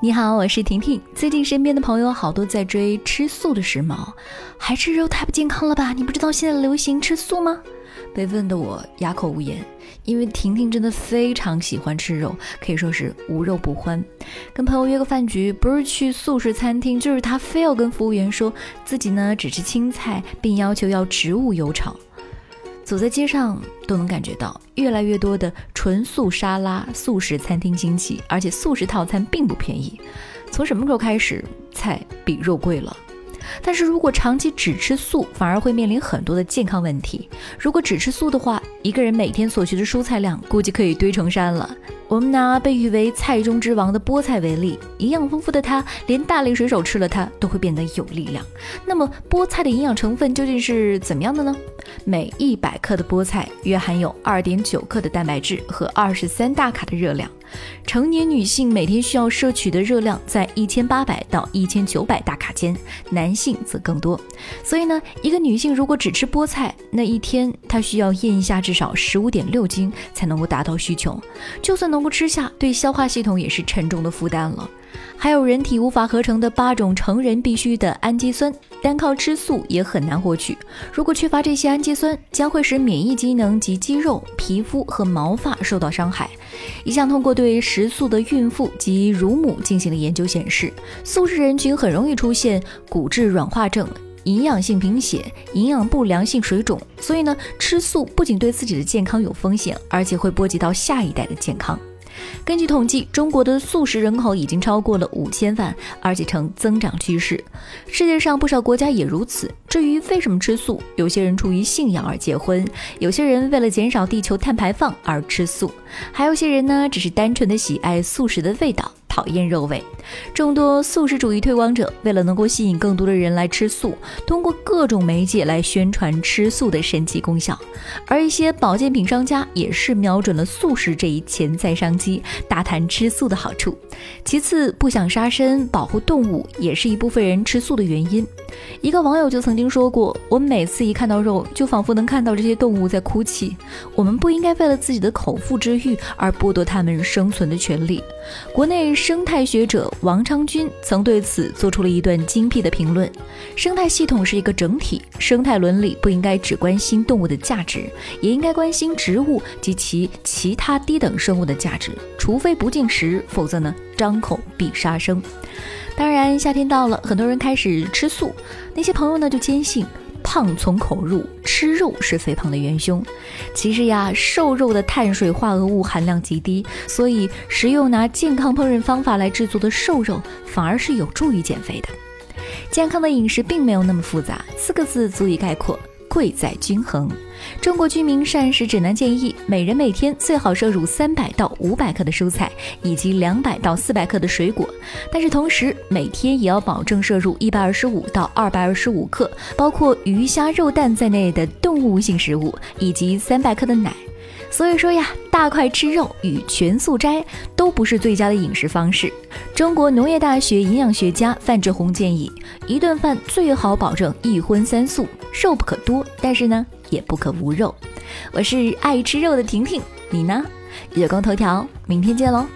你好，我是婷婷。最近身边的朋友好多在追吃素的时髦，还吃肉太不健康了吧？你不知道现在流行吃素吗？被问得我哑口无言，因为婷婷真的非常喜欢吃肉，可以说是无肉不欢。跟朋友约个饭局，不是去素食餐厅，就是她非要跟服务员说自己呢只吃青菜，并要求要植物油炒。走在街上都能感觉到，越来越多的纯素沙拉、素食餐厅兴起，而且素食套餐并不便宜。从什么时候开始，菜比肉贵了？但是如果长期只吃素，反而会面临很多的健康问题。如果只吃素的话，一个人每天所需的蔬菜量估计可以堆成山了。我们拿被誉为菜中之王的菠菜为例，营养丰富的它，连大力水手吃了它都会变得有力量。那么菠菜的营养成分究竟是怎么样的呢？每一百克的菠菜约含有二点九克的蛋白质和二十三大卡的热量。成年女性每天需要摄取的热量在一千八百到一千九百大卡间，男性则更多。所以呢，一个女性如果只吃菠菜，那一天她需要咽下至少十五点六斤才能够达到需求。就算能不吃下，对消化系统也是沉重的负担了。还有人体无法合成的八种成人必需的氨基酸，单靠吃素也很难获取。如果缺乏这些氨基酸，将会使免疫机能及肌肉、皮肤和毛发受到伤害。一项通过对食素的孕妇及乳母进行的研究显示，素食人群很容易出现骨质软化症、营养性贫血、营养不良性水肿。所以呢，吃素不仅对自己的健康有风险，而且会波及到下一代的健康。根据统计，中国的素食人口已经超过了五千万，而且呈增长趋势。世界上不少国家也如此。至于为什么吃素，有些人出于信仰而结婚，有些人为了减少地球碳排放而吃素，还有些人呢，只是单纯的喜爱素食的味道。讨厌肉味，众多素食主义推广者为了能够吸引更多的人来吃素，通过各种媒介来宣传吃素的神奇功效。而一些保健品商家也是瞄准了素食这一潜在商机，大谈吃素的好处。其次，不想杀生，保护动物也是一部分人吃素的原因。一个网友就曾经说过：“我每次一看到肉，就仿佛能看到这些动物在哭泣。我们不应该为了自己的口腹之欲而剥夺它们生存的权利。”国内生态学者王昌军曾对此做出了一段精辟的评论：“生态系统是一个整体，生态伦理不应该只关心动物的价值，也应该关心植物及其其他低等生物的价值。除非不进食，否则呢，张口必杀生。”当然，夏天到了，很多人开始吃素。那些朋友呢，就坚信胖从口入，吃肉是肥胖的元凶。其实呀，瘦肉的碳水化合物含量极低，所以食用拿健康烹饪方法来制作的瘦肉，反而是有助于减肥的。健康的饮食并没有那么复杂，四个字足以概括。贵在均衡。中国居民膳食指南建议，每人每天最好摄入三百到五百克的蔬菜，以及两百到四百克的水果。但是同时，每天也要保证摄入一百二十五到二百二十五克，包括鱼虾肉蛋在内的动物性食物，以及三百克的奶。所以说呀，大块吃肉与全素斋都不是最佳的饮食方式。中国农业大学营养学家范志红建议，一顿饭最好保证一荤三素，肉不可多，但是呢也不可无肉。我是爱吃肉的婷婷，你呢？月光头条，明天见喽。